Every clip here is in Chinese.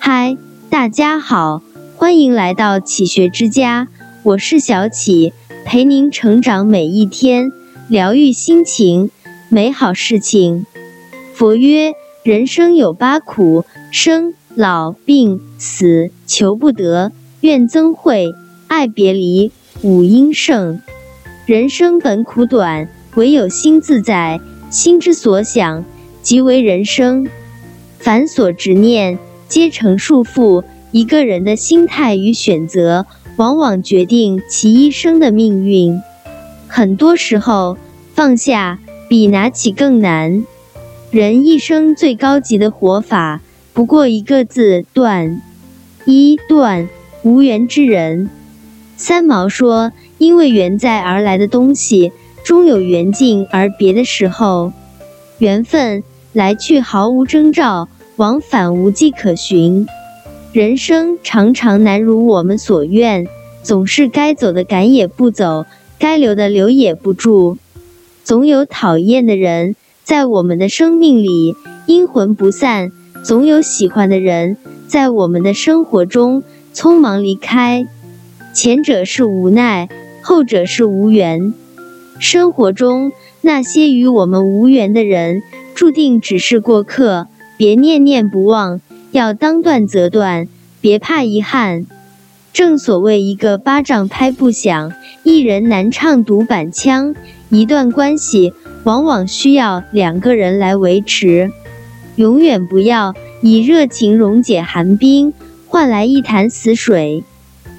嗨，大家好，欢迎来到启学之家，我是小启，陪您成长每一天，疗愈心情，美好事情。佛曰：人生有八苦，生、老、病、死、求不得、怨憎会、爱别离，五阴盛。人生本苦短，唯有心自在，心之所想，即为人生。凡所执念。皆成束缚。一个人的心态与选择，往往决定其一生的命运。很多时候，放下比拿起更难。人一生最高级的活法，不过一个字：断。一断无缘之人。三毛说：“因为缘在而来的东西，终有缘尽而别的时候。缘分来去毫无征兆。”往返无迹可寻，人生常常难如我们所愿，总是该走的赶也不走，该留的留也不住，总有讨厌的人在我们的生命里阴魂不散，总有喜欢的人在我们的生活中匆忙离开。前者是无奈，后者是无缘。生活中那些与我们无缘的人，注定只是过客。别念念不忘，要当断则断，别怕遗憾。正所谓一个巴掌拍不响，一人难唱独板腔。一段关系往往需要两个人来维持，永远不要以热情溶解寒冰，换来一潭死水。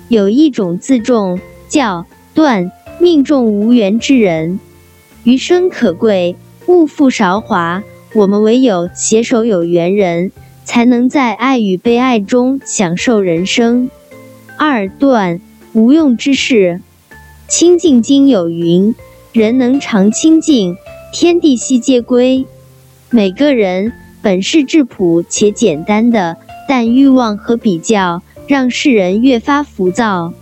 有一种自重叫断，命中无缘之人，余生可贵，勿负韶华。我们唯有携手有缘人，才能在爱与被爱中享受人生。二段无用之事，清净经有云：人能常清净，天地悉皆归。每个人本是质朴且简单的，但欲望和比较让世人越发浮躁。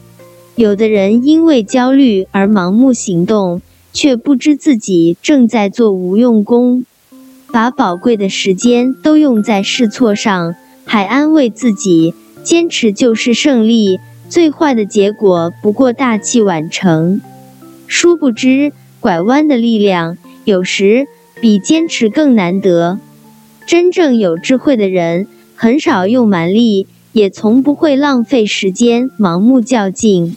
有的人因为焦虑而盲目行动，却不知自己正在做无用功。把宝贵的时间都用在试错上，还安慰自己坚持就是胜利。最坏的结果不过大器晚成。殊不知，拐弯的力量有时比坚持更难得。真正有智慧的人，很少用蛮力，也从不会浪费时间盲目较劲。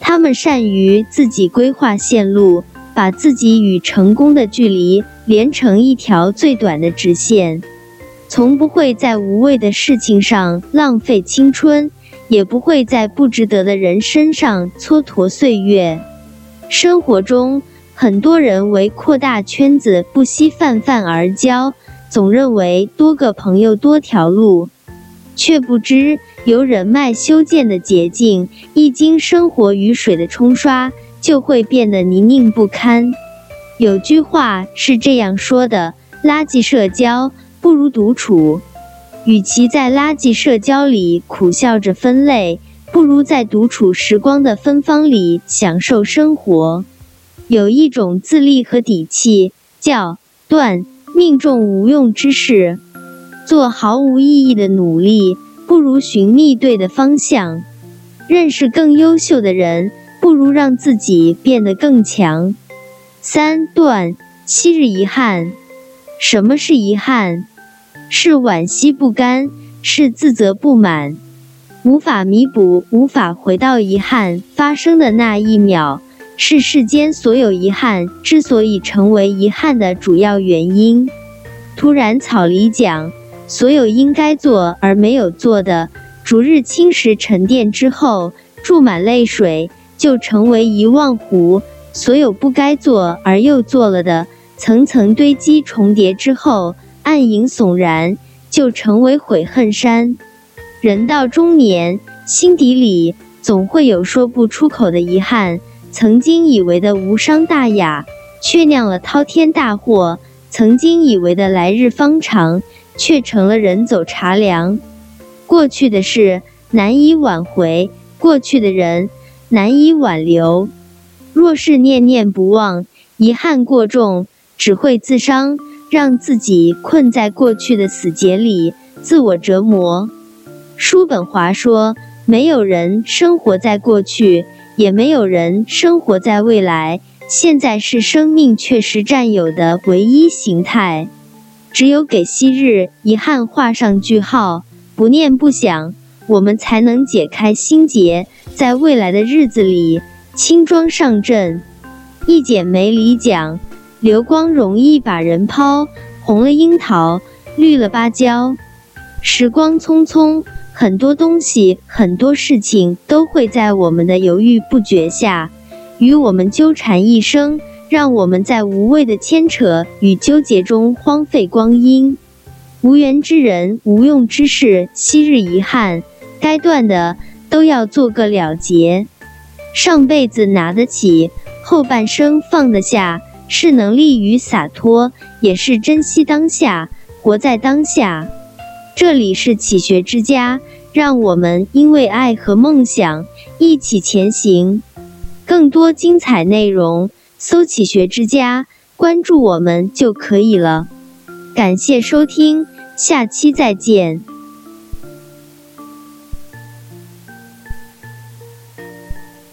他们善于自己规划线路。把自己与成功的距离连成一条最短的直线，从不会在无谓的事情上浪费青春，也不会在不值得的人身上蹉跎岁月。生活中，很多人为扩大圈子不惜泛泛而交，总认为多个朋友多条路，却不知有人脉修建的捷径，一经生活雨水的冲刷。就会变得泥泞不堪。有句话是这样说的：垃圾社交不如独处。与其在垃圾社交里苦笑着分类，不如在独处时光的芬芳里享受生活。有一种自立和底气，叫断命中无用之事。做毫无意义的努力，不如寻觅对的方向。认识更优秀的人。不如让自己变得更强。三段昔日遗憾，什么是遗憾？是惋惜不甘，是自责不满，无法弥补，无法回到遗憾发生的那一秒，是世间所有遗憾之所以成为遗憾的主要原因。突然草里讲，所有应该做而没有做的，逐日侵蚀沉淀之后，注满泪水。就成为遗忘湖，所有不该做而又做了的，层层堆积重叠之后，暗影悚然，就成为悔恨山。人到中年，心底里总会有说不出口的遗憾。曾经以为的无伤大雅，却酿了滔天大祸；曾经以为的来日方长，却成了人走茶凉。过去的事难以挽回，过去的人。难以挽留。若是念念不忘，遗憾过重，只会自伤，让自己困在过去的死结里，自我折磨。叔本华说：“没有人生活在过去，也没有人生活在未来。现在是生命确实占有的唯一形态。只有给昔日遗憾画上句号，不念不想，我们才能解开心结，在未来的日子里轻装上阵。”一剪梅里讲：“流光容易把人抛，红了樱桃，绿了芭蕉。时光匆匆。”很多东西，很多事情都会在我们的犹豫不决下，与我们纠缠一生，让我们在无谓的牵扯与纠结中荒废光阴。无缘之人，无用之事，昔日遗憾，该断的都要做个了结。上辈子拿得起，后半生放得下，是能力与洒脱，也是珍惜当下，活在当下。这里是启学之家，让我们因为爱和梦想一起前行。更多精彩内容，搜“启学之家”，关注我们就可以了。感谢收听，下期再见。